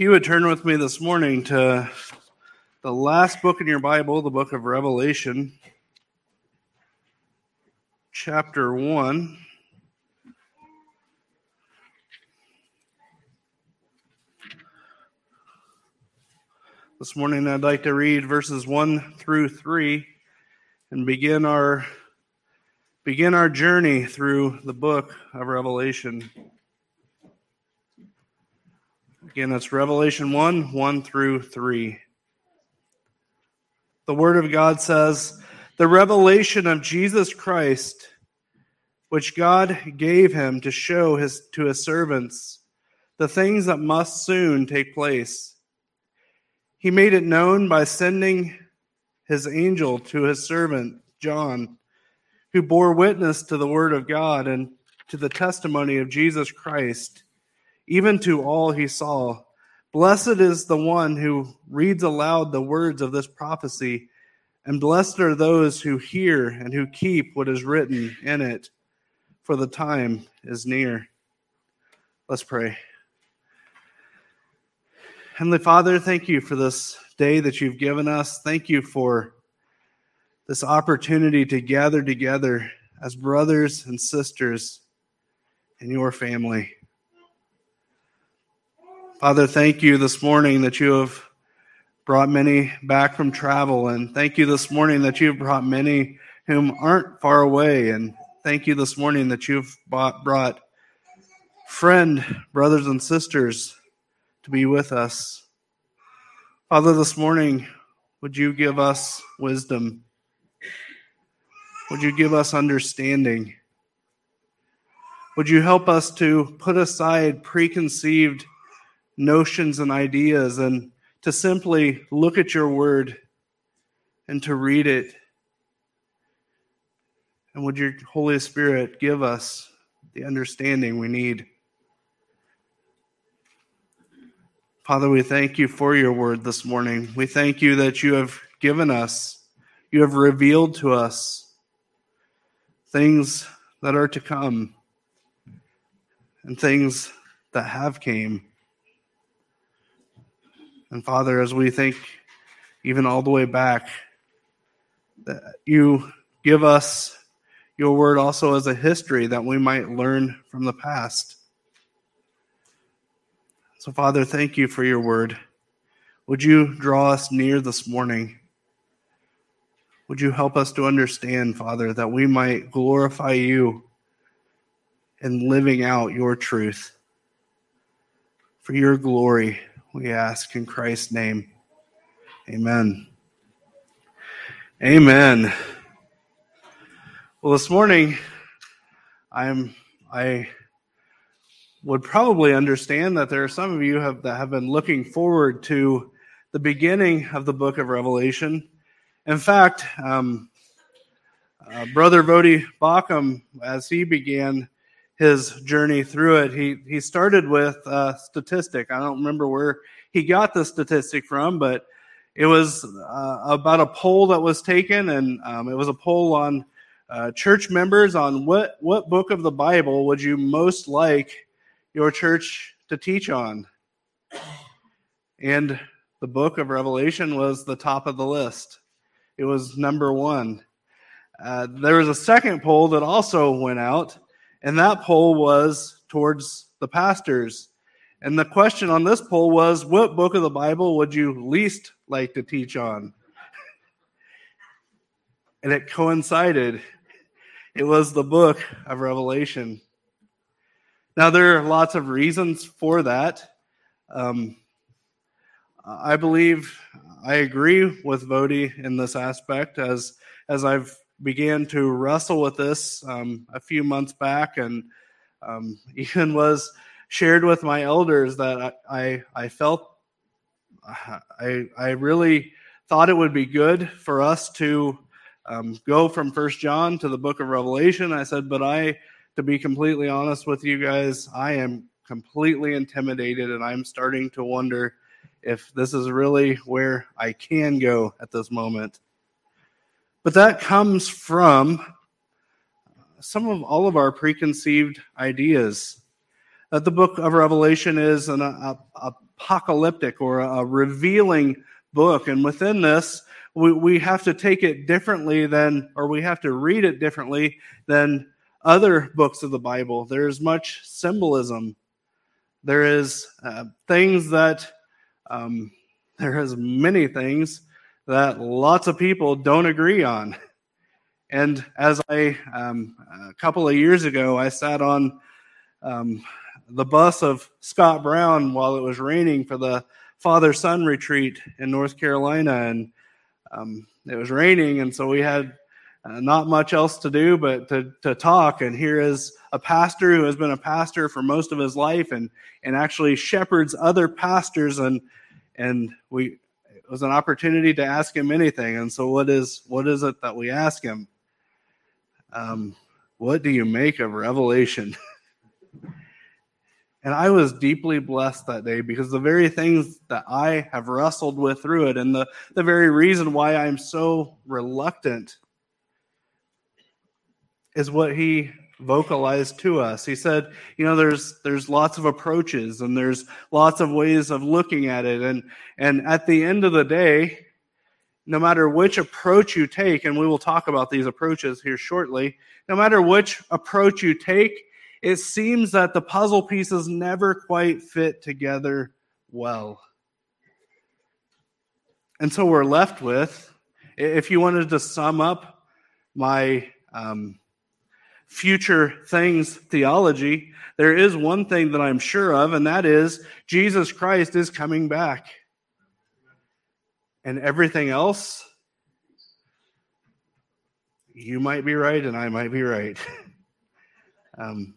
If you would turn with me this morning to the last book in your Bible, the book of Revelation, chapter 1. This morning I'd like to read verses 1 through 3 and begin our begin our journey through the book of Revelation. Again, that's Revelation 1 1 through 3. The Word of God says, The revelation of Jesus Christ, which God gave him to show his, to his servants the things that must soon take place. He made it known by sending his angel to his servant, John, who bore witness to the Word of God and to the testimony of Jesus Christ even to all he saw. Blessed is the one who reads aloud the words of this prophecy, and blessed are those who hear and who keep what is written in it, for the time is near. Let's pray. Heavenly Father, thank you for this day that you've given us. Thank you for this opportunity to gather together as brothers and sisters in your family. Father, thank you this morning that you have brought many back from travel. And thank you this morning that you've brought many whom aren't far away. And thank you this morning that you've brought, brought friend, brothers, and sisters to be with us. Father, this morning, would you give us wisdom? Would you give us understanding? Would you help us to put aside preconceived notions and ideas and to simply look at your word and to read it. And would your Holy Spirit give us the understanding we need? Father, we thank you for your word this morning. We thank you that you have given us, you have revealed to us things that are to come and things that have came. And Father, as we think even all the way back, that you give us your word also as a history that we might learn from the past. So, Father, thank you for your word. Would you draw us near this morning? Would you help us to understand, Father, that we might glorify you in living out your truth for your glory? We ask in Christ's name. Amen. Amen. Well, this morning, I'm I would probably understand that there are some of you have, that have been looking forward to the beginning of the book of Revelation. In fact, um, uh, Brother Voddie Baucham, as he began his journey through it. He he started with a statistic. I don't remember where he got the statistic from, but it was uh, about a poll that was taken, and um, it was a poll on uh, church members on what what book of the Bible would you most like your church to teach on, and the book of Revelation was the top of the list. It was number one. Uh, there was a second poll that also went out and that poll was towards the pastors. And the question on this poll was what book of the Bible would you least like to teach on? and it coincided. It was the book of Revelation. Now, there are lots of reasons for that. Um, I believe I agree with Voddie in this aspect as as I've began to wrestle with this um, a few months back, and um, even was shared with my elders that I I, I felt I I really thought it would be good for us to um, go from First John to the Book of Revelation. I said, but I, to be completely honest with you guys, I am completely intimidated, and I'm starting to wonder if this is really where I can go at this moment. But that comes from some of all of our preconceived ideas. That the book of Revelation is an, a, a apocalyptic or a revealing book. And within this, we, we have to take it differently than, or we have to read it differently than other books of the Bible. There's much symbolism. There is uh, things that, um, there is many things that lots of people don't agree on. And as I, um, a couple of years ago, I sat on um, the bus of Scott Brown while it was raining for the father son retreat in North Carolina. And um, it was raining, and so we had uh, not much else to do but to, to talk. And here is a pastor who has been a pastor for most of his life and, and actually shepherds other pastors. And, and we, it was an opportunity to ask him anything. And so what is, what is it that we ask him? Um, what do you make of Revelation? And I was deeply blessed that day because the very things that I have wrestled with through it, and the, the very reason why I'm so reluctant, is what he vocalized to us. He said, you know, there's there's lots of approaches and there's lots of ways of looking at it. And and at the end of the day, no matter which approach you take, and we will talk about these approaches here shortly, no matter which approach you take, it seems that the puzzle pieces never quite fit together well. And so we're left with, if you wanted to sum up my um, future things theology, there is one thing that I'm sure of, and that is Jesus Christ is coming back. And everything else, you might be right, and I might be right. um,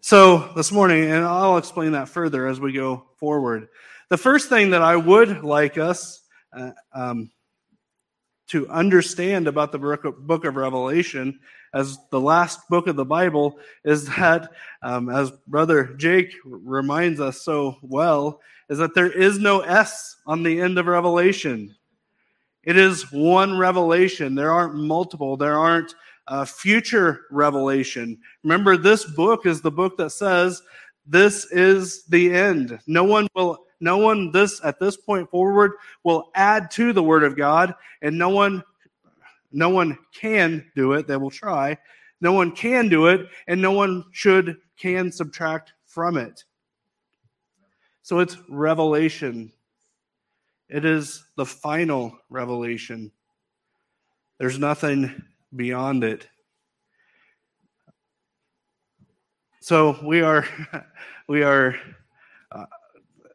so, this morning, and I'll explain that further as we go forward. The first thing that I would like us uh, um, to understand about the book of Revelation as the last book of the Bible is that, um, as Brother Jake reminds us so well, is that there is no S on the end of Revelation. It is one revelation. There aren't multiple. There aren't uh, future revelation. Remember, this book is the book that says this is the end. No one will, no one this at this point forward will add to the word of God, and no one, no one can do it. They will try. No one can do it, and no one should can subtract from it. So it's revelation. It is the final revelation. There's nothing beyond it. So we are, we are. Uh,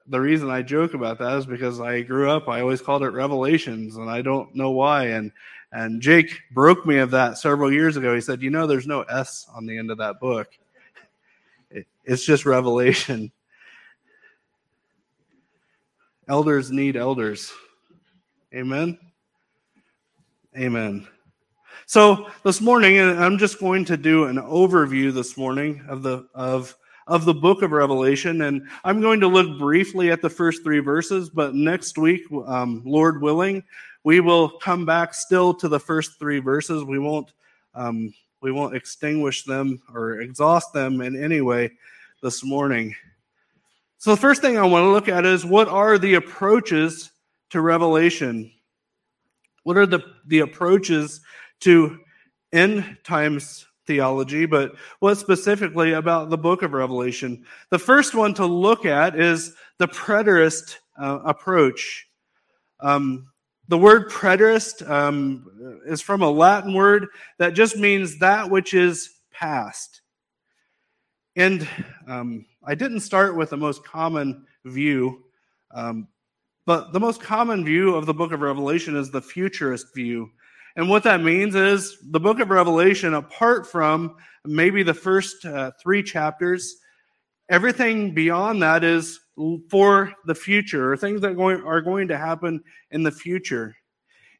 the reason I joke about that is because I grew up. I always called it Revelations, and I don't know why. And and Jake broke me of that several years ago. He said, "You know, there's no S on the end of that book. It's just Revelation." Elders need elders. Amen. Amen. So this morning, I'm just going to do an overview this morning of the of of the book of Revelation, and I'm going to look briefly at the first three verses. But next week, um, Lord willing, we will come back still to the first three verses. We won't um, we won't extinguish them or exhaust them in any way this morning. So the first thing I want to look at is what are the approaches to Revelation? What are the, the approaches to end times theology, but what specifically about the book of Revelation? The first one to look at is the preterist uh, approach. Um, the word preterist um, is from a Latin word that just means that which is past. And um, I didn't start with the most common view, um, but the most common view of the book of Revelation is the futurist view. And what that means is the book of Revelation, apart from maybe the first uh, three chapters, everything beyond that is for the future, or things that are going, are going to happen in the future.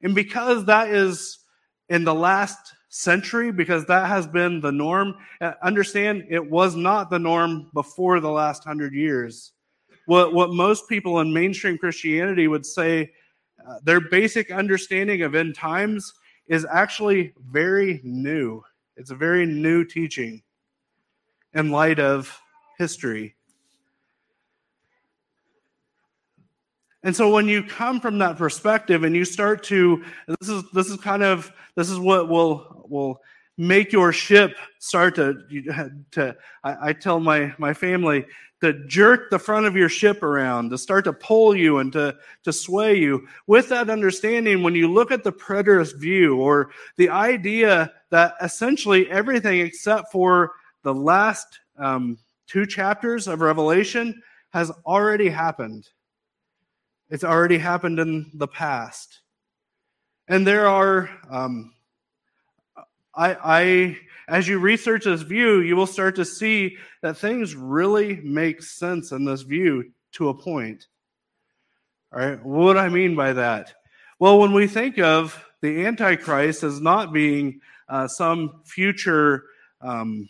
And because that is in the last century, because that has been the norm, uh, understand it was not the norm before the last hundred years. What, what most people in mainstream Christianity would say, uh, their basic understanding of end times is actually very new. It's a very new teaching in light of history. And so when you come from that perspective and you start to this is this is kind of this is what will will make your ship start to to I, I tell my my family to jerk the front of your ship around, to start to pull you and to, to sway you. With that understanding, when you look at the preterist view or the idea that essentially everything except for the last um, two chapters of Revelation has already happened. It's already happened in the past. And there are, um, I, I, as you research this view, you will start to see that things really make sense in this view to a point. All right, what do I mean by that? Well, when we think of the Antichrist as not being uh, some future um,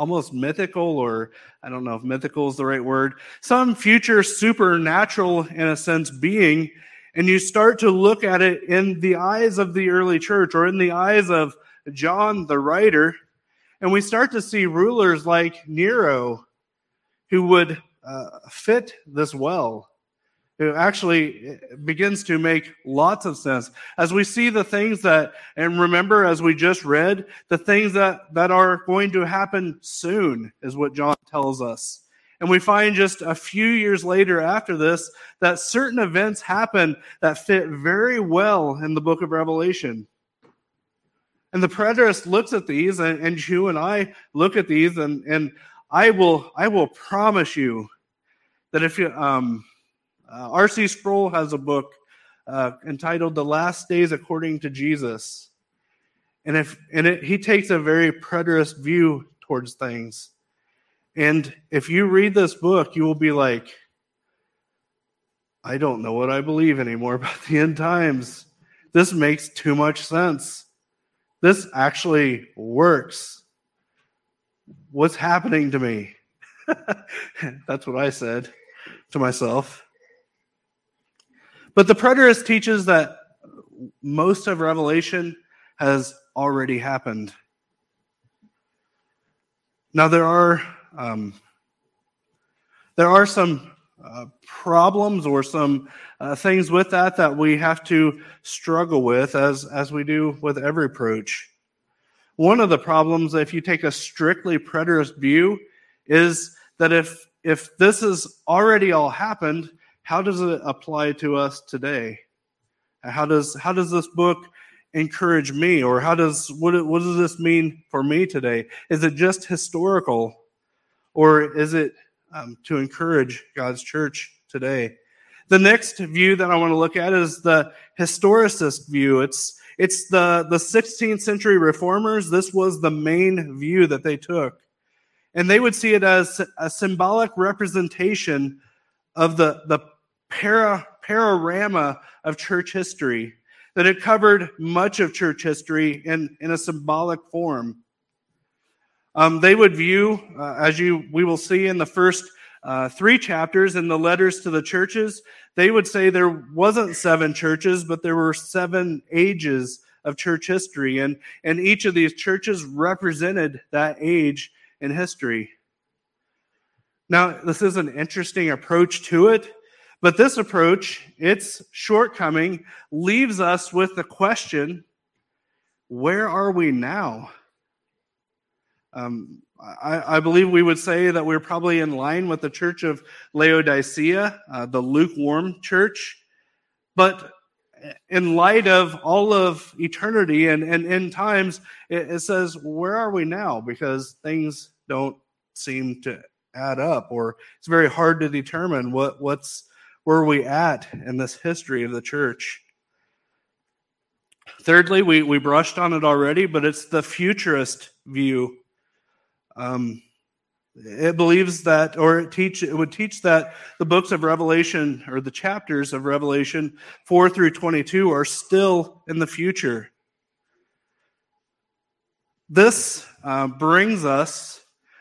almost mythical, or I don't know if mythical is the right word, some future supernatural, in a sense, being, and you start to look at it in the eyes of the early church or in the eyes of John the writer, and we start to see rulers like Nero who would uh, fit this well it actually begins to make lots of sense. As we see the things that and remember as we just read the things that that are going to happen soon is what john tells us. And we find just a few years later after this that certain events happen that fit very well in the book of revelation. And the preterist looks at these and, and you and i look at these and and i will i will promise you that if you um uh, R.C. Sproul has a book uh, entitled "The Last Days According to Jesus," and if and it, he takes a very preterist view towards things. And if you read this book, you will be like, I don't know what I believe anymore about the end times. This makes too much sense. This actually works. What's happening to me? That's what I said to myself. But the preterist teaches that most of Revelation has already happened. Now there are um, there are some uh, problems or some uh, things with that that we have to struggle with as as we do with every approach. One of the problems, if you take a strictly preterist view, is that if if this has already all happened, how does it apply to us today? How does how does this book encourage me, or how does what what does this mean for me today? Is it just historical, or is it um, to encourage God's church today? The next view that I want to look at is the historicist view. It's it's the the 16th century reformers. This was the main view that they took, and they would see it as a symbolic representation of the the para, panorama of church history, that it covered much of church history in, in a symbolic form. Um, they would view, uh, as you we will see in the first uh, three chapters in the letters to the churches, they would say there wasn't seven churches, but there were seven ages of church history, and and each of these churches represented that age in history. Now, this is an interesting approach to it but this approach, its shortcoming, leaves us with the question where are we now? Um, I, I, believe we would say that we're probably in line with the church of Laodicea, uh, the lukewarm church. But in light of all of eternity and, and end times, it, it says, where are we now? Because things don't seem to add up, or it's very hard to determine what, what's where we at in this history of the church? Thirdly, we, we brushed on it already, but it's the futurist view. Um, it believes that, or it teach it would teach that the books of Revelation or the chapters of Revelation four through twenty two are still in the future. This uh, brings us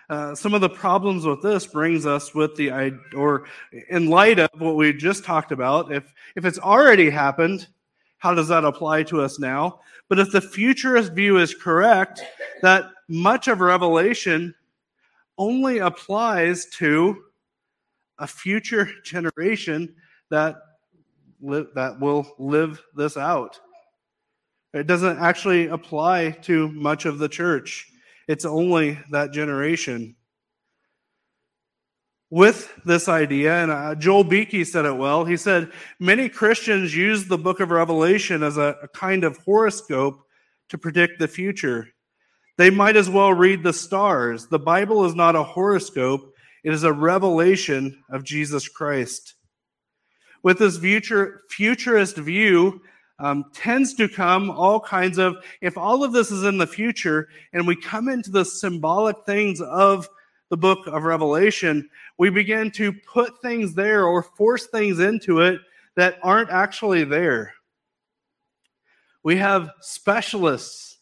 uh, some of the problems with this brings us with the or in light of what we just talked about if if it's already happened how does that apply to us now but if the futurist view is correct that much of revelation only applies to a future generation that li- that will live this out. It doesn't actually apply to much of the church. It's only that generation. With this idea, and uh, Joel Beeke said it well, he said, Many Christians use the book of Revelation as a, a kind of horoscope to predict the future. They might as well read the stars. The Bible is not a horoscope, it is a revelation of Jesus Christ. With this future, futurist view, um, tends to come all kinds of, if all of this is in the future and we come into the symbolic things of the book of Revelation, we begin to put things there or force things into it that aren't actually there. We have specialists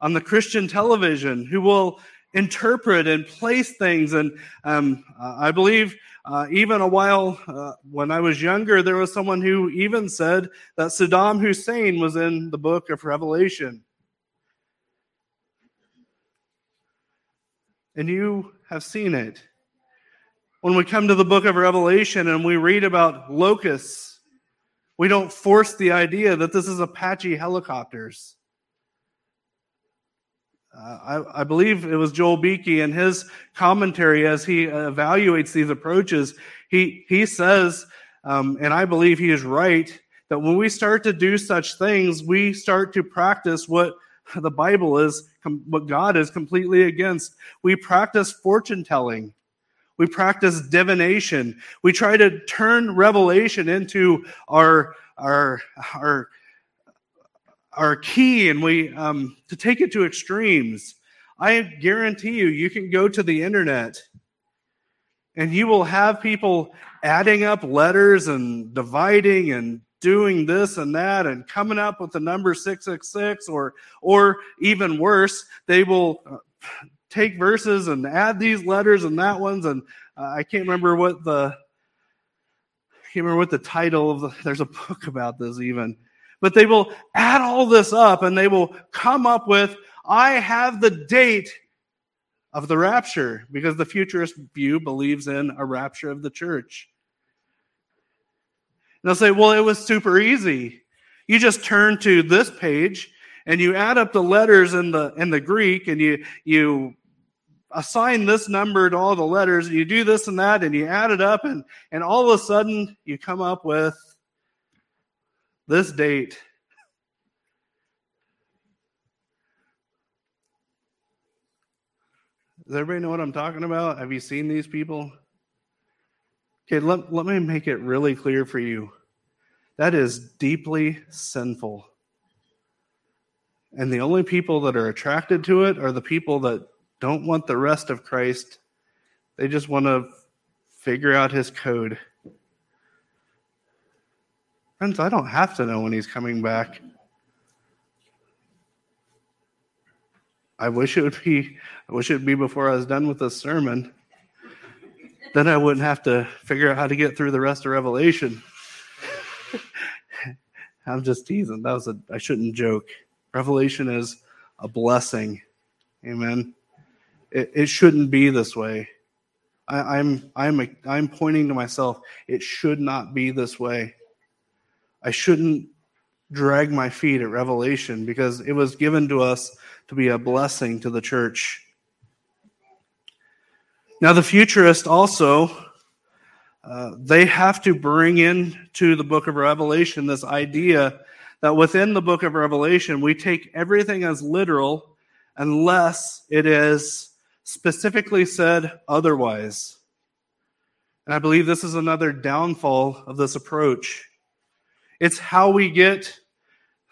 on the Christian television who will interpret and place things. And um, I believe uh, even a while uh, when I was younger, there was someone who even said that Saddam Hussein was in the book of Revelation. And you have seen it. When we come to the book of Revelation and we read about locusts, we don't force the idea that this is Apache helicopters. Uh, I, I, believe it was Joel Beeke in his commentary as he evaluates these approaches. He, he says, um, and I believe he is right, that when we start to do such things, we start to practice what the Bible is, what God is completely against. We practice fortune telling. We practice divination. We try to turn revelation into our, our, our our key and we um, to take it to extremes i guarantee you you can go to the internet and you will have people adding up letters and dividing and doing this and that and coming up with the number 666 or or even worse they will uh, take verses and add these letters and that ones and uh, i can't remember what the I can't remember what the title of the, there's a book about this even but they will add all this up and they will come up with, I have the date of the rapture, because the futurist view believes in a rapture of the church. And they'll say, well, it was super easy. You just turn to this page and you add up the letters in the in the Greek and you you assign this number to all the letters, and you do this and that, and you add it up, and, and all of a sudden you come up with this date. Does everybody know what I'm talking about? Have you seen these people? Okay, let, let me make it really clear for you. That is deeply sinful. And the only people that are attracted to it are the people that don't want the rest of Christ. They just want to figure out his code. Friends, I don't have to know when he's coming back. I wish it would be I wish it would be before I was done with this sermon. Then I wouldn't have to figure out how to get through the rest of Revelation. I'm just teasing. That was a I shouldn't joke. Revelation is a blessing. Amen. It, it shouldn't be this way. I, I'm I'm I'm pointing to myself. It should not be this way. I shouldn't drag my feet at Revelation because it was given to us to be a blessing to the church. Now, the futurist also, uh, they have to bring into the book of Revelation this idea that within the book of Revelation, we take everything as literal unless it is specifically said otherwise. And I believe this is another downfall of this approach. It's how we get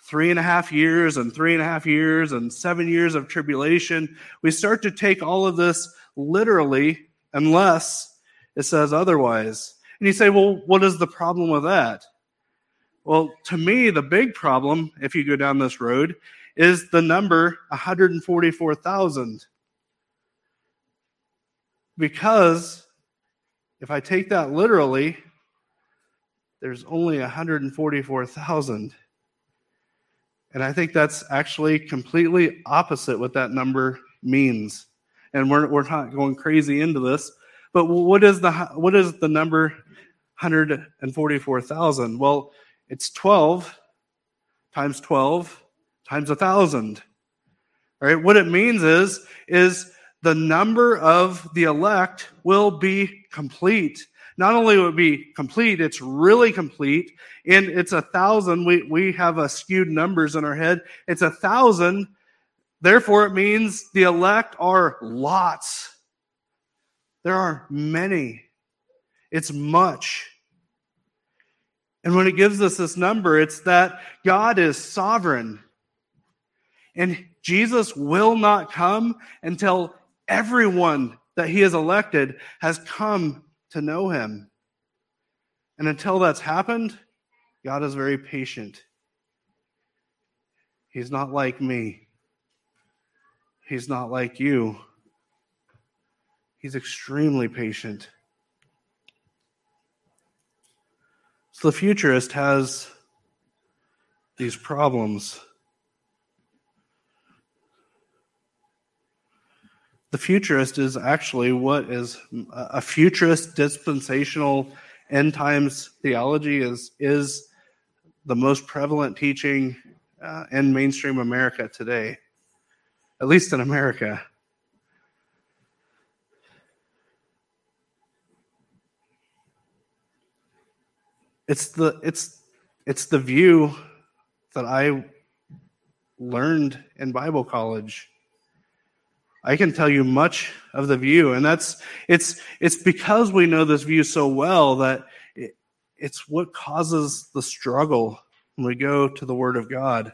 three and a half years and three and a half years and seven years of tribulation. We start to take all of this literally unless it says otherwise. And you say, well, what is the problem with that? Well, to me, the big problem, if you go down this road, is the number 144,000. Because if I take that literally, there's only 144,000. And I think that's actually completely opposite what that number means. And we're, we're not going crazy into this, But what is the what is the number 144,000? Well, it's 12 times 12 times a thousand. Right? What it means is is the number of the elect will be complete. Not only would it be complete, it's really complete. And it's a thousand. We, we have a skewed numbers in our head. It's a thousand. Therefore, it means the elect are lots. There are many. It's much. And when it gives us this number, it's that God is sovereign. And Jesus will not come until everyone that he has elected has come to know him. And until that's happened, God is very patient. He's not like me. He's not like you. He's extremely patient. So the futurist has these problems. The futurist is actually what is a futurist dispensational end times theology is is the most prevalent teaching uh, in mainstream America today, at least in America. it's the it's it's the view that I learned in Bible college. I can tell you much of the view, and that's it's it's because we know this view so well that it, it's what causes the struggle when we go to the Word of God.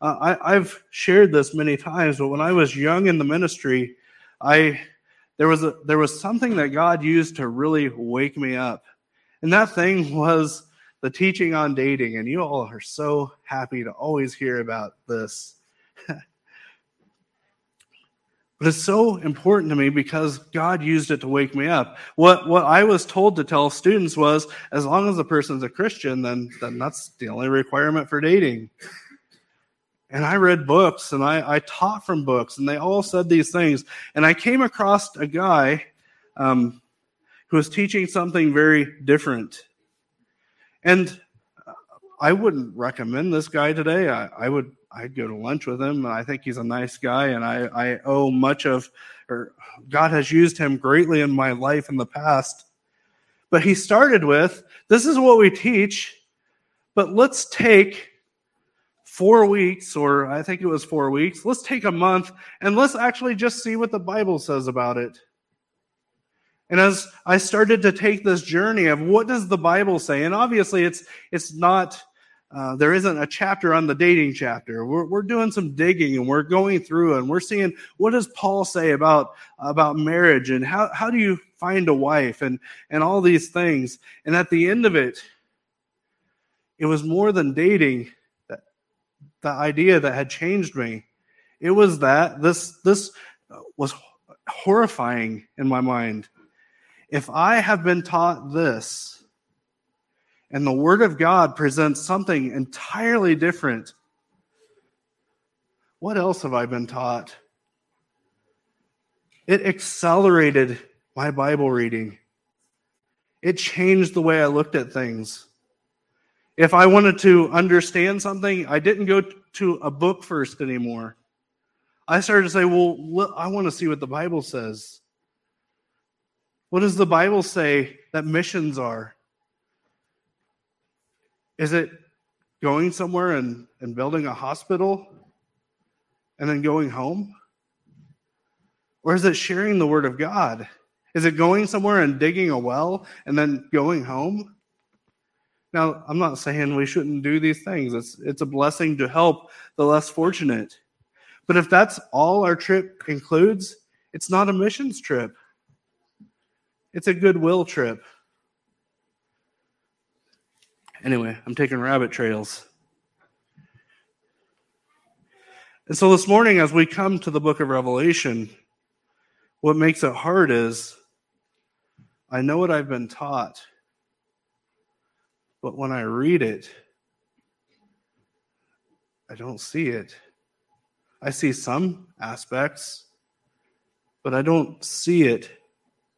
Uh, I, I've shared this many times, but when I was young in the ministry, I there was a there was something that God used to really wake me up and that thing was the teaching on dating. And you all are so happy to always hear about this. but it's so important to me because God used it to wake me up. What what I was told to tell students was as long as the person's a Christian, then then that's the only requirement for dating. And I read books and I, I taught from books, and they all said these things. And I came across a guy um, who was teaching something very different. And I wouldn't recommend this guy today. I, I would I'd go to lunch with him. And I think he's a nice guy, and I, I owe much of, or God has used him greatly in my life in the past. But he started with, this is what we teach, but let's take four weeks, or I think it was four weeks, let's take a month, and let's actually just see what the Bible says about it. And as I started to take this journey of what does the Bible say, and obviously it's it's not uh, there isn't a chapter on the dating chapter. We're, we're doing some digging and we're going through and we're seeing what does Paul say about about marriage and how how do you find a wife and and all these things. And at the end of it, it was more than dating. That the idea that had changed me. It was that this this was horrifying in my mind if I have been taught this, and the Word of God presents something entirely different, what else have I been taught? It accelerated my Bible reading. It changed the way I looked at things. If I wanted to understand something, I didn't go to a book first anymore. I started to say, well, look, I want to see what the Bible says. What does the Bible say that missions are? Is it going somewhere and, and building a hospital and then going home? Or is it sharing the word of God? Is it going somewhere and digging a well and then going home? Now, I'm not saying we shouldn't do these things. It's, it's a blessing to help the less fortunate. But if that's all our trip includes, it's not a missions trip. It's a goodwill trip. Anyway, I'm taking rabbit trails. And so this morning, as we come to the book of Revelation, what makes it hard is I know what I've been taught, but when I read it, I don't see it. I see some aspects, but I don't see it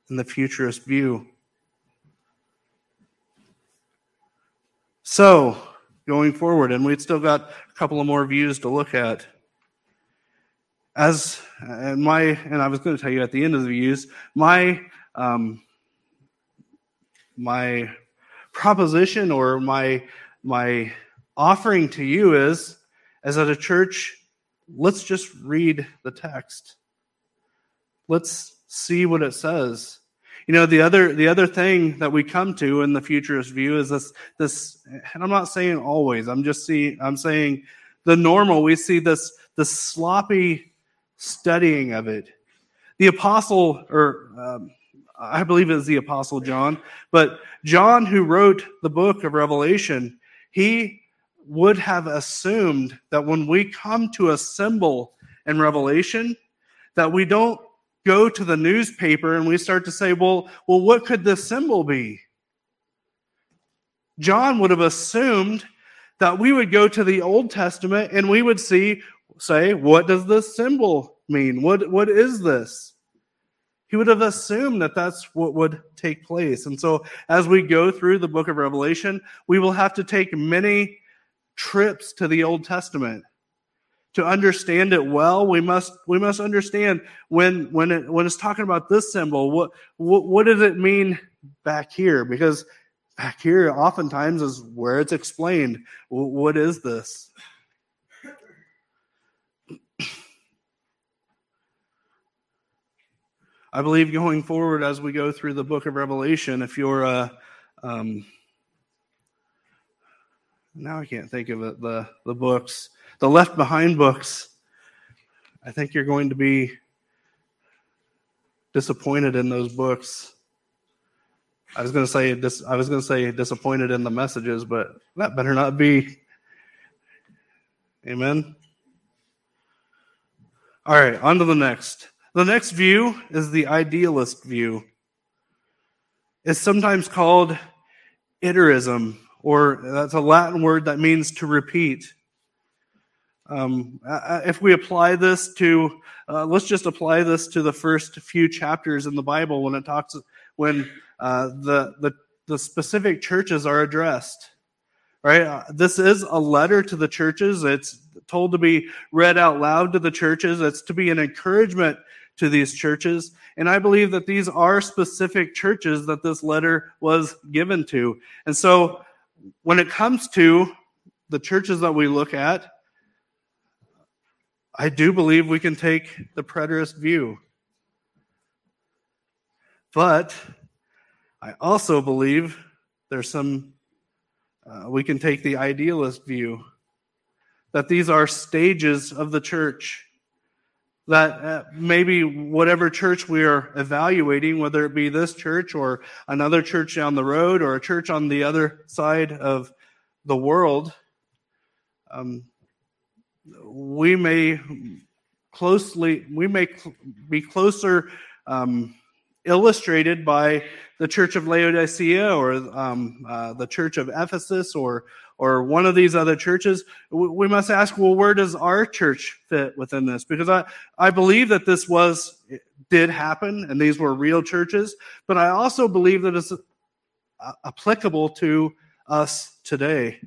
in the futurist view. So, going forward, and we've still got a couple of more views to look at. As and my and I was going to tell you at the end of the views, my um, my proposition or my my offering to you is as at a church let's just read the text let's see what it says you know the other the other thing that we come to in the futurist view is this this and i'm not saying always i'm just seeing i'm saying the normal we see this this sloppy studying of it. The apostle or um, I believe it is the Apostle John, but John, who wrote the book of Revelation, he would have assumed that when we come to a symbol in Revelation, that we don't go to the newspaper and we start to say, well, well, what could this symbol be? John would have assumed that we would go to the Old Testament and we would see, say, what does this symbol mean? What, what is this? He would have assumed that that's what would take place. And so, as we go through the book of Revelation, we will have to take many trips to the Old Testament to understand it well. We must we must understand when when it when it's talking about this symbol, what what, what does it mean back here? Because back here, oftentimes, is where it's explained. What is this? I believe going forward as we go through the book of Revelation, if you're uh, um, now I can't think of it, the the books, the left behind books, I think you're going to be disappointed in those books. I was going to say dis, I was going to say disappointed in the messages, but that better not be. Amen. All right, on to the next. The next view is the idealist view. It's sometimes called iterism, or that's a Latin word that means to repeat. Um, if we apply this to, uh, let's just apply this to the first few chapters in the Bible when it talks, when uh, the, the, the specific churches are addressed. Right? Uh, this is a letter to the churches. It's told to be read out loud to the churches. It's to be an encouragement to these churches. And I believe that these are specific churches that this letter was given to. And so when it comes to the churches that we look at, I do believe we can take the preterist view. But I also believe there's some, uh, we can take the idealist view that these are stages of the church that uh, maybe whatever church we are evaluating, whether it be this church or another church down the road or a church on the other side of the world, um, we may closely, we may cl- be closer um, illustrated by the Church of Laodicea or um, uh, the Church of Ephesus or or one of these other churches, we must ask, well, where does our church fit within this? Because I, I believe that this was, did happen and these were real churches, but I also believe that it's applicable to us today.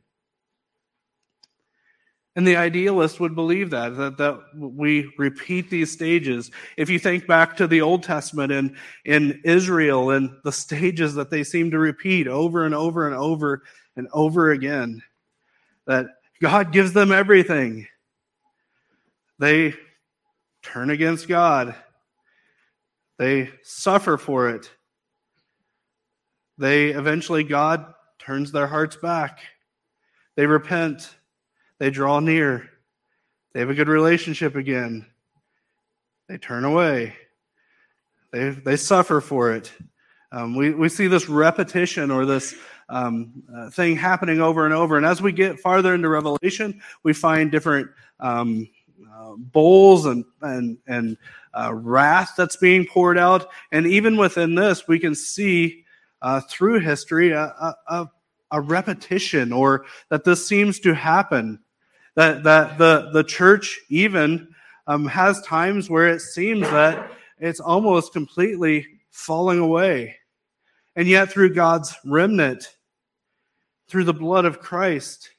And the idealist would believe that, that, that we repeat these stages. If you think back to the Old Testament and in Israel and the stages that they seem to repeat over and over and over and over again, that God gives them everything. They turn against God. They suffer for it. They eventually, God turns their hearts back. They repent they draw near. They have a good relationship again. They turn away. They, they suffer for it. Um, we, we see this repetition or this um, uh, thing happening over and over. And as we get farther into Revelation, we find different um, uh, bowls and, and, and uh, wrath that's being poured out. And even within this, we can see uh, through history a, a, a repetition or that this seems to happen that, that the, the church even um, has times where it seems that it's almost completely falling away. And yet, through God's remnant, through the blood of Christ,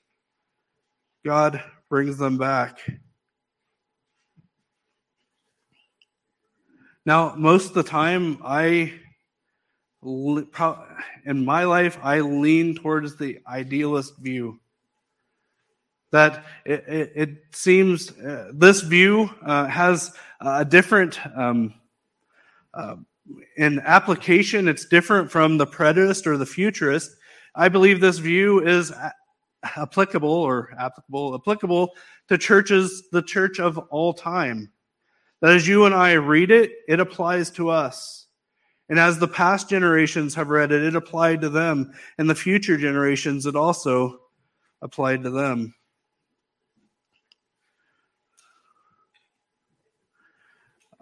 God brings them back. Now, most of the time, I, in my life, I lean towards the idealist view. That it, it, it seems uh, this view uh, has a different, um, uh, in application, it's different from the preterist or the futurist. I believe this view is applicable or applicable, applicable to churches, the church of all time. That as you and I read it, it applies to us. And as the past generations have read it, it applied to them. And the future generations, it also applied to them.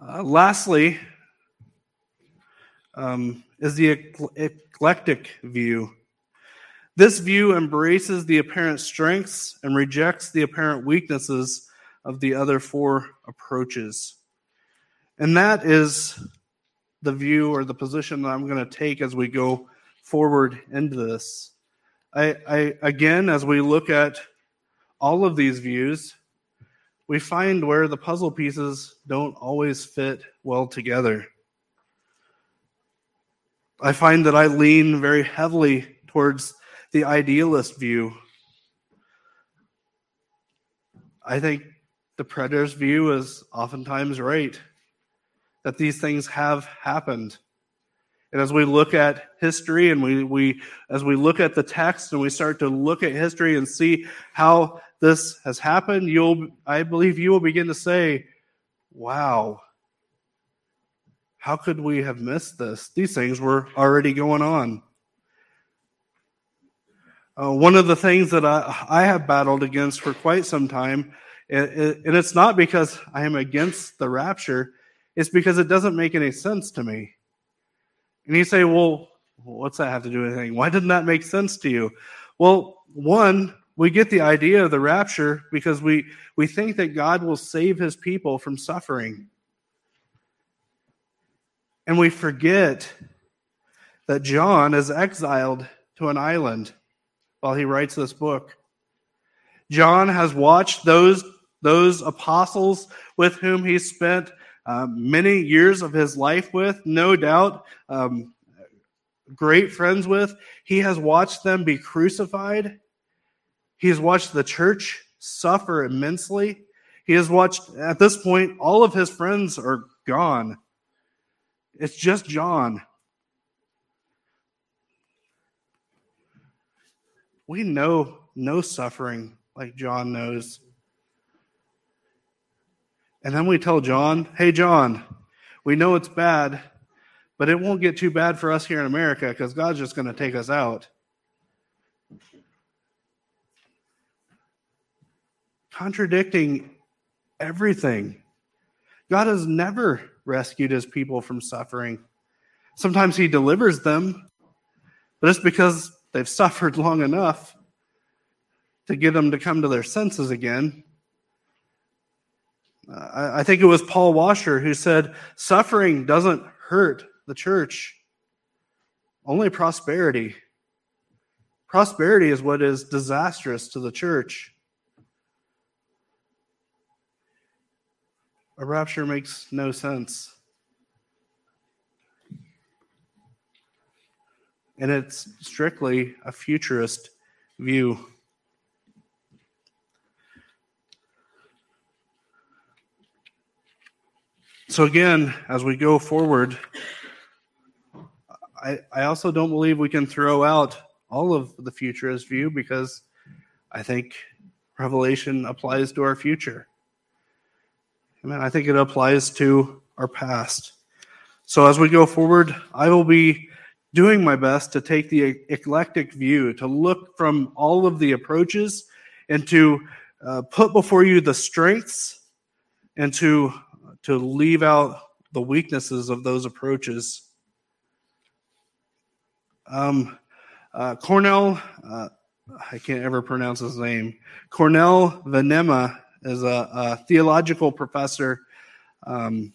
Uh, lastly, um, is the eclectic view. This view embraces the apparent strengths and rejects the apparent weaknesses of the other four approaches. And that is the view or the position that I'm going to take as we go forward into this. I, I, again, as we look at all of these views, we find where the puzzle pieces don't always fit well together. I find that I lean very heavily towards the idealist view. I think the preterist view is oftentimes right that these things have happened. And as we look at history and we, we as we look at the text and we start to look at history and see how this has happened, you'll I believe you will begin to say, Wow, how could we have missed this? These things were already going on. Uh, one of the things that I, I have battled against for quite some time, and it's not because I am against the rapture, it's because it doesn't make any sense to me. And you say, well, what's that have to do with anything? Why didn't that make sense to you? Well, one, we get the idea of the rapture because we, we think that God will save his people from suffering. And we forget that John is exiled to an island while he writes this book. John has watched those, those apostles with whom he spent um, many years of his life with, no doubt, um, great friends with. He has watched them be crucified. He has watched the church suffer immensely. He has watched, at this point, all of his friends are gone. It's just John. We know no suffering like John knows. And then we tell John, hey, John, we know it's bad, but it won't get too bad for us here in America because God's just going to take us out. Contradicting everything. God has never rescued his people from suffering. Sometimes he delivers them, but it's because they've suffered long enough to get them to come to their senses again. Uh, I think it was Paul Washer who said, Suffering doesn't hurt the church, only prosperity. Prosperity is what is disastrous to the church. A rapture makes no sense. And it's strictly a futurist view. So, again, as we go forward, I, I also don't believe we can throw out all of the futurist view because I think Revelation applies to our future. I mean, I think it applies to our past. So, as we go forward, I will be doing my best to take the eclectic view, to look from all of the approaches and to uh, put before you the strengths and to to leave out the weaknesses of those approaches. Um, uh, Cornell, uh, I can't ever pronounce his name. Cornell Venema is a, a theological professor, um,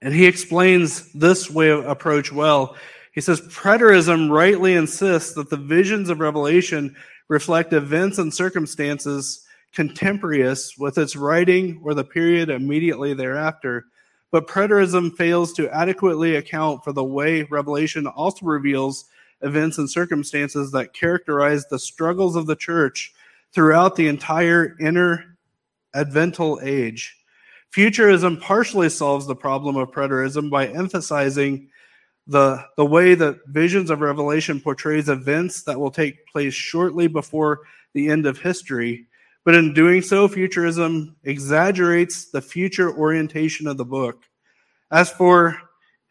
And he explains this way of approach well. He says, Preterism rightly insists that the visions of Revelation reflect events and circumstances contemporaneous with its writing or the period immediately thereafter. But preterism fails to adequately account for the way Revelation also reveals events and circumstances that characterize the struggles of the church throughout the entire inner advental age. Futurism partially solves the problem of preterism by emphasizing the, the way that visions of Revelation portrays events that will take place shortly before the end of history. But in doing so, futurism exaggerates the future orientation of the book. As for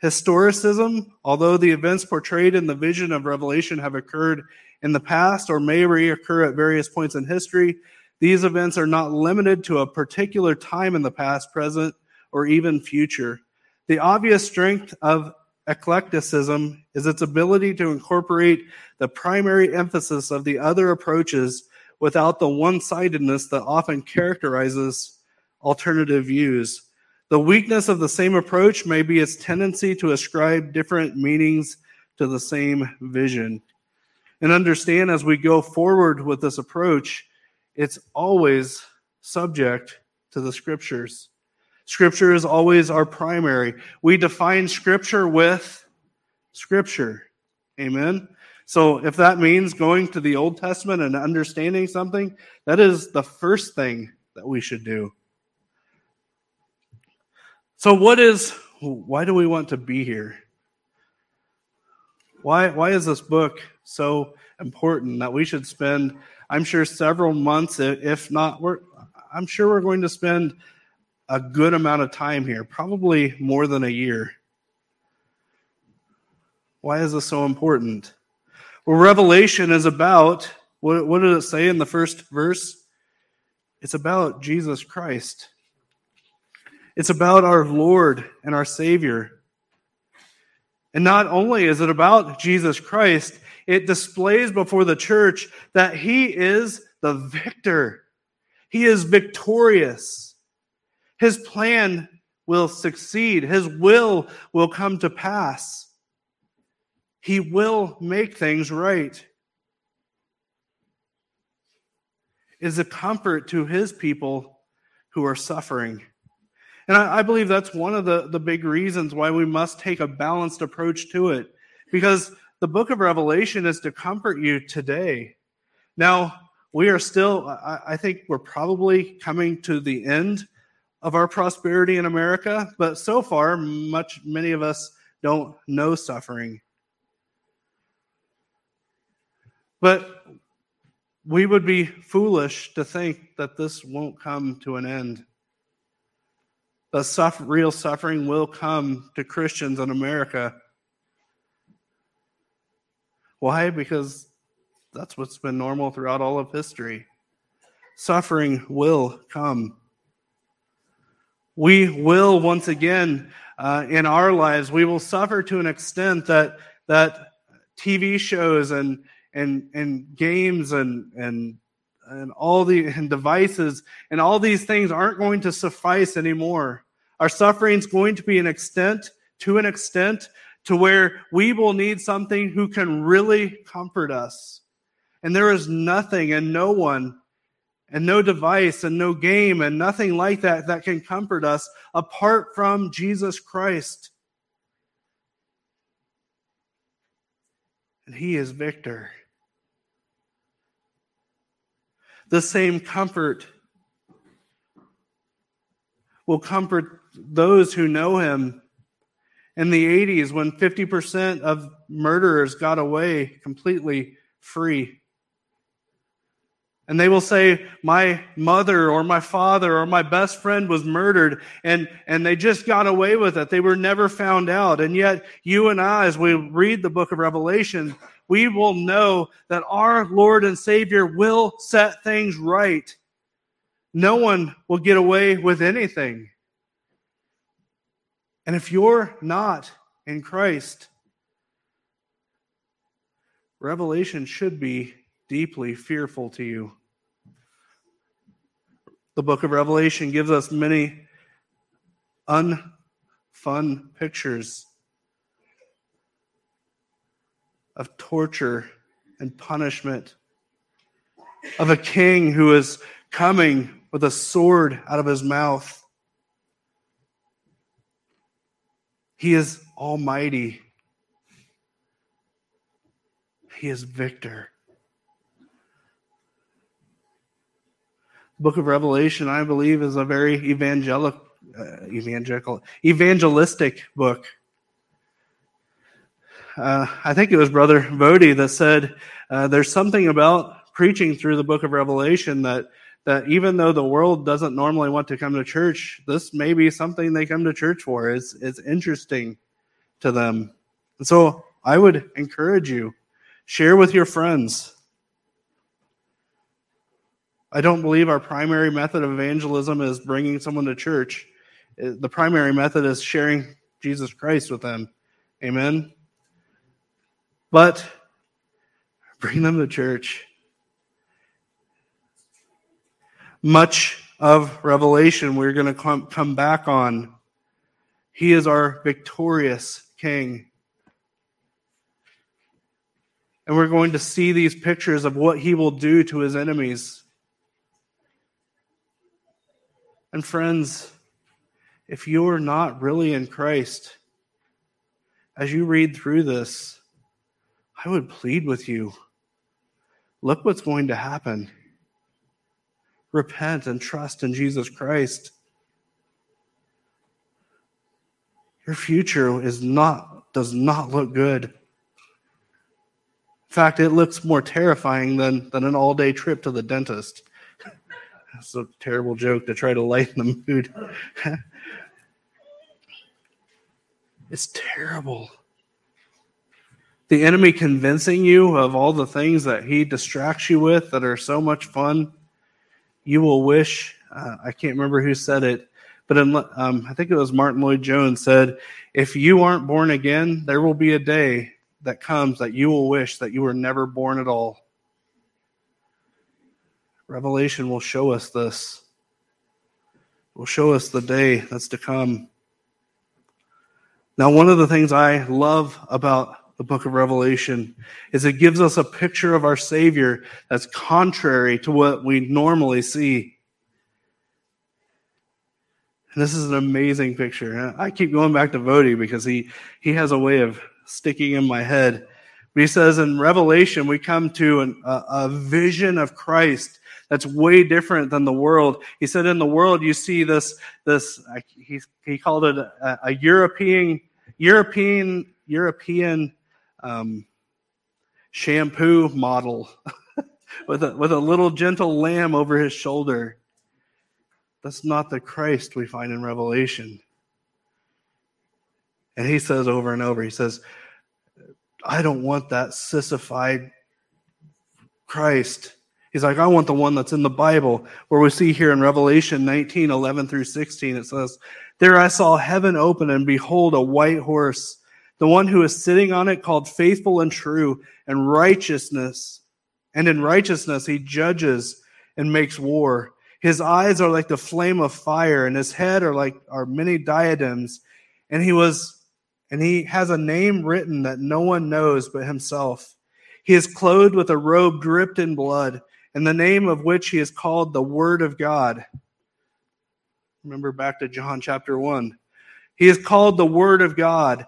historicism, although the events portrayed in the vision of Revelation have occurred in the past or may reoccur at various points in history, these events are not limited to a particular time in the past, present, or even future. The obvious strength of eclecticism is its ability to incorporate the primary emphasis of the other approaches without the one sidedness that often characterizes alternative views. The weakness of the same approach may be its tendency to ascribe different meanings to the same vision. And understand as we go forward with this approach, it's always subject to the scriptures. Scripture is always our primary. We define scripture with scripture. Amen. So if that means going to the Old Testament and understanding something, that is the first thing that we should do. So what is why do we want to be here? Why why is this book so important that we should spend I'm sure several months, if not, we're, I'm sure we're going to spend a good amount of time here, probably more than a year. Why is this so important? Well, Revelation is about, what, what did it say in the first verse? It's about Jesus Christ. It's about our Lord and our Savior. And not only is it about Jesus Christ, it displays before the church that he is the victor. He is victorious. His plan will succeed. His will will come to pass. He will make things right. Is a comfort to his people who are suffering. And I, I, believe that's one of the, the big reasons why we must take a balanced approach to it. Because the book of Revelation is to comfort you today. Now, we are still, I think we're probably coming to the end of our prosperity in America, but so far, much, many of us don't know suffering. But we would be foolish to think that this won't come to an end. The suffer, real suffering will come to Christians in America. Why? Because that's what's been normal throughout all of history. Suffering will come. We will once again uh, in our lives, we will suffer to an extent that that TV shows and and and games and and and all the and devices and all these things aren't going to suffice anymore. Our suffering is going to be an extent to an extent to where we will need something who can really comfort us. And there is nothing and no one and no device and no game and nothing like that that can comfort us apart from Jesus Christ. And he is victor. The same comfort will comfort those who know him in the 80s when 50% of murderers got away completely free. And they will say, My mother or my father or my best friend was murdered, and, and they just got away with it. They were never found out. And yet, you and I, as we read the book of Revelation, we will know that our Lord and Savior will set things right. No one will get away with anything. And if you're not in Christ, Revelation should be deeply fearful to you. The book of Revelation gives us many unfun pictures of torture and punishment, of a king who is coming with a sword out of his mouth. He is almighty. He is victor. The book of Revelation, I believe, is a very evangelic, uh, evangelical, evangelistic book. Uh, I think it was Brother Voddie that said uh, there's something about preaching through the book of Revelation that that even though the world doesn't normally want to come to church, this may be something they come to church for. It's it's interesting to them. And so I would encourage you, share with your friends. I don't believe our primary method of evangelism is bringing someone to church. The primary method is sharing Jesus Christ with them. Amen. But bring them to church. Much of Revelation we're going to come, come back on. He is our victorious King. And we're going to see these pictures of what he will do to his enemies. And friends, if you're not really in Christ, as you read through this, I would plead with you look what's going to happen. Repent and trust in Jesus Christ. Your future is not does not look good. In fact, it looks more terrifying than, than an all-day trip to the dentist. That's a terrible joke to try to lighten the mood. it's terrible. The enemy convincing you of all the things that he distracts you with that are so much fun, you will wish. Uh, I can't remember who said it, but in, um, I think it was Martyn Lloyd-Jones said, "If you aren't born again, there will be a day that comes that you will wish that you were never born at all." Revelation will show us this. Will show us the day that's to come. Now, one of the things I love about the book of Revelation is it gives us a picture of our Savior that's contrary to what we normally see. And this is an amazing picture. I keep going back to Voddie because he, he has a way of sticking in my head. But he says in Revelation, we come to an, a, a vision of Christ that's way different than the world. He said, in the world, you see this, this, he, he called it a, a European, European, European, um, shampoo model with a, with a little gentle lamb over his shoulder. That's not the Christ we find in Revelation. And he says over and over, he says, I don't want that sissified Christ. He's like, I want the one that's in the Bible, where we see here in Revelation 19, 11 through 16, it says, There I saw heaven open, and behold, a white horse. The one who is sitting on it called faithful and true, and righteousness. And in righteousness he judges and makes war. His eyes are like the flame of fire, and his head are like are many diadems. And he was and he has a name written that no one knows but himself. He is clothed with a robe dripped in blood in the name of which he is called the Word of God. Remember back to John chapter 1. He is called the Word of God,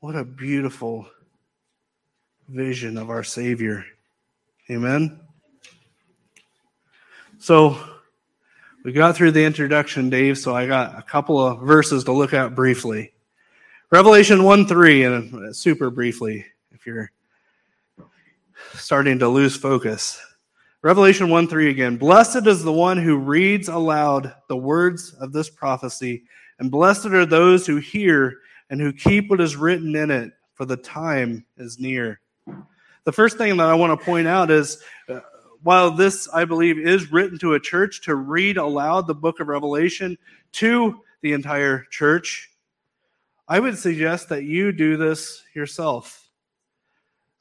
What a beautiful vision of our Savior. Amen. So, we got through the introduction, Dave, so I got a couple of verses to look at briefly. Revelation 1 3, and super briefly, if you're starting to lose focus. Revelation 1 3 again. Blessed is the one who reads aloud the words of this prophecy, and blessed are those who hear and who keep what is written in it, for the time is near. The first thing that I want to point out is uh, while this, I believe, is written to a church to read aloud the book of Revelation to the entire church, I would suggest that you do this yourself.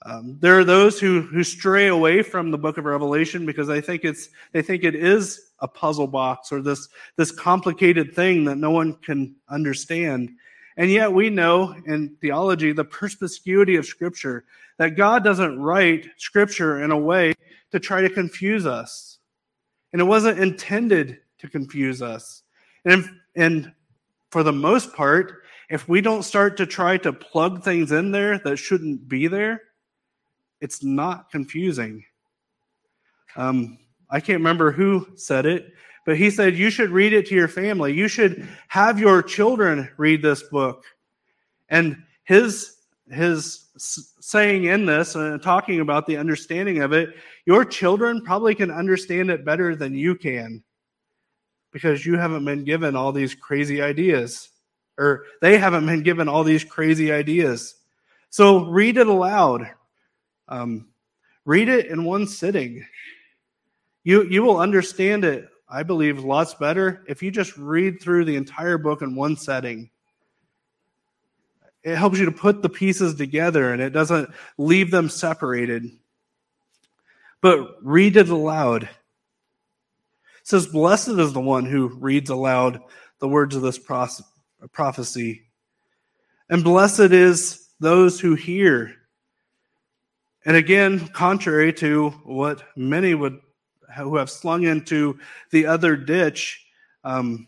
Um, there are those who, who stray away from the book of Revelation because they think it's they think it is a puzzle box or this this complicated thing that no one can understand. And yet we know in theology the perspicuity of Scripture that God doesn't write Scripture in a way to try to confuse us, and it wasn't intended to confuse us. And and for the most part, if we don't start to try to plug things in there that shouldn't be there, it's not confusing. Um, I can't remember who said it, but he said you should read it to your family. You should have your children read this book. And his his saying in this and uh, talking about the understanding of it, your children probably can understand it better than you can because you haven't been given all these crazy ideas or they haven't been given all these crazy ideas. So read it aloud. Um, read it in one sitting. You, you will understand it, I believe, lots better if you just read through the entire book in one setting. It helps you to put the pieces together and it doesn't leave them separated. But read it aloud. It says, Blessed is the one who reads aloud the words of this prophecy. And blessed is those who hear and again, contrary to what many would who have slung into the other ditch um,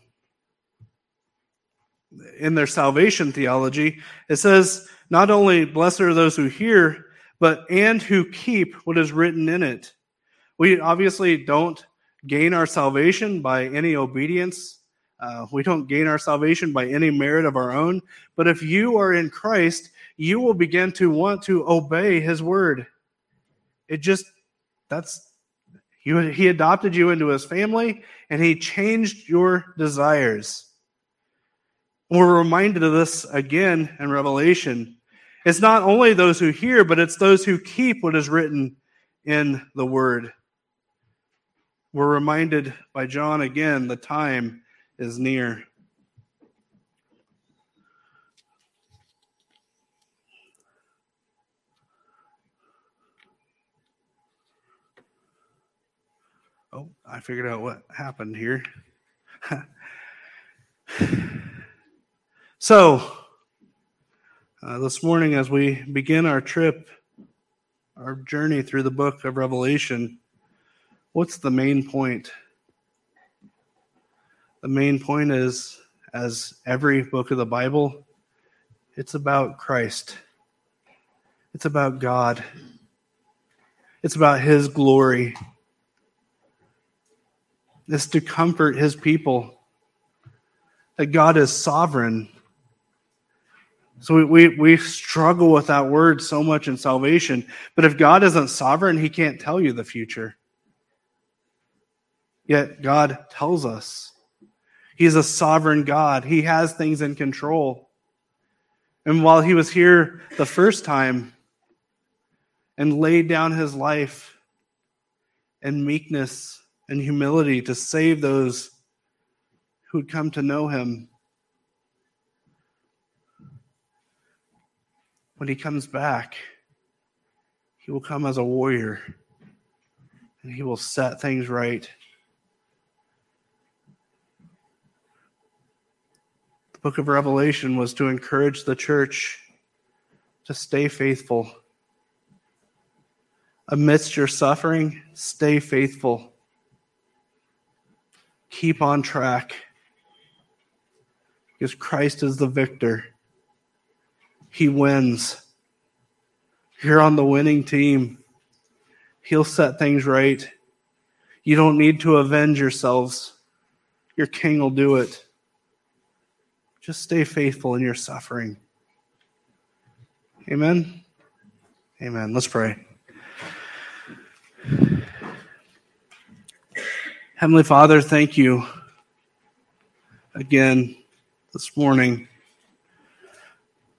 in their salvation theology, it says, not only blessed are those who hear, but and who keep what is written in it. We obviously don't gain our salvation by any obedience. Uh, we don't gain our salvation by any merit of our own. But if you are in Christ, you will begin to want to obey his word. It just, that's, he, he adopted you into his family and he changed your desires. We're reminded of this again in Revelation. It's not only those who hear, but it's those who keep what is written in the word. We're reminded by John again the time is near. I figured out what happened here. so, uh, this morning, as we begin our trip, our journey through the book of Revelation, what's the main point? The main point is, as every book of the Bible, it's about Christ. It's about God. It's about His glory is to comfort his people that God is sovereign. So we, we, we, struggle with that word so much in salvation. But if God isn't sovereign, he can't tell you the future. Yet God tells us. He's a sovereign God. He has things in control. And while he was here the first time and laid down his life in meekness and humility to save those who would come to know him. When he comes back, he will come as a warrior and he will set things right. The book of Revelation was to encourage the church to stay faithful. Amidst your suffering, stay faithful keep on track because Christ is the victor. He wins. You're on the winning team. He'll set things right. You don't need to avenge yourselves. Your king will do it. Just stay faithful in your suffering. Amen. Amen. Let's pray. Heavenly Father, thank you again this morning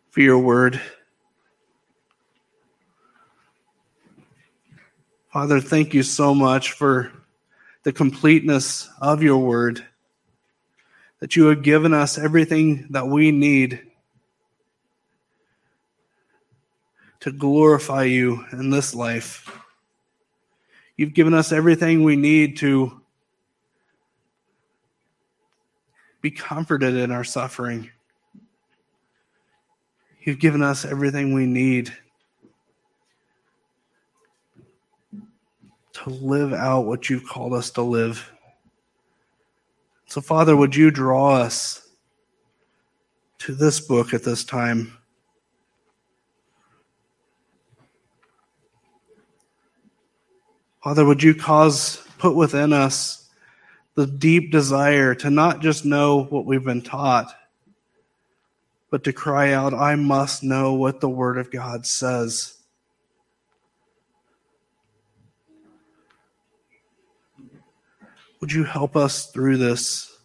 for your word. Father, thank you so much for the completeness of your word, that you have given us everything that we need to glorify you in this life. You've given us everything we need to be comforted in our suffering. You've given us everything we need to live out what you've called us to live. So, Father, would you draw us to this book at this time? Father, would you cause, put within us the deep desire to not just know what we've been taught, but to cry out, I must know what the Word of God says. Would you help us through this?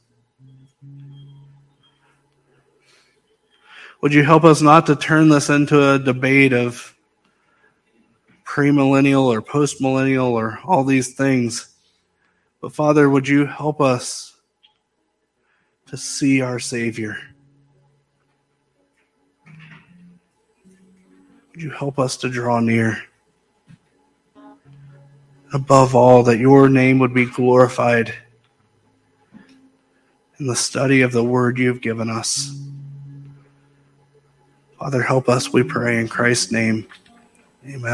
Would you help us not to turn this into a debate of premillennial or postmillennial or all these things? But Father, would you help us to see our Savior? Would you help us to draw near? above all, that your name would be glorified in the study of the word you have given us. Father, help us, we pray, in Christ's name. Amen.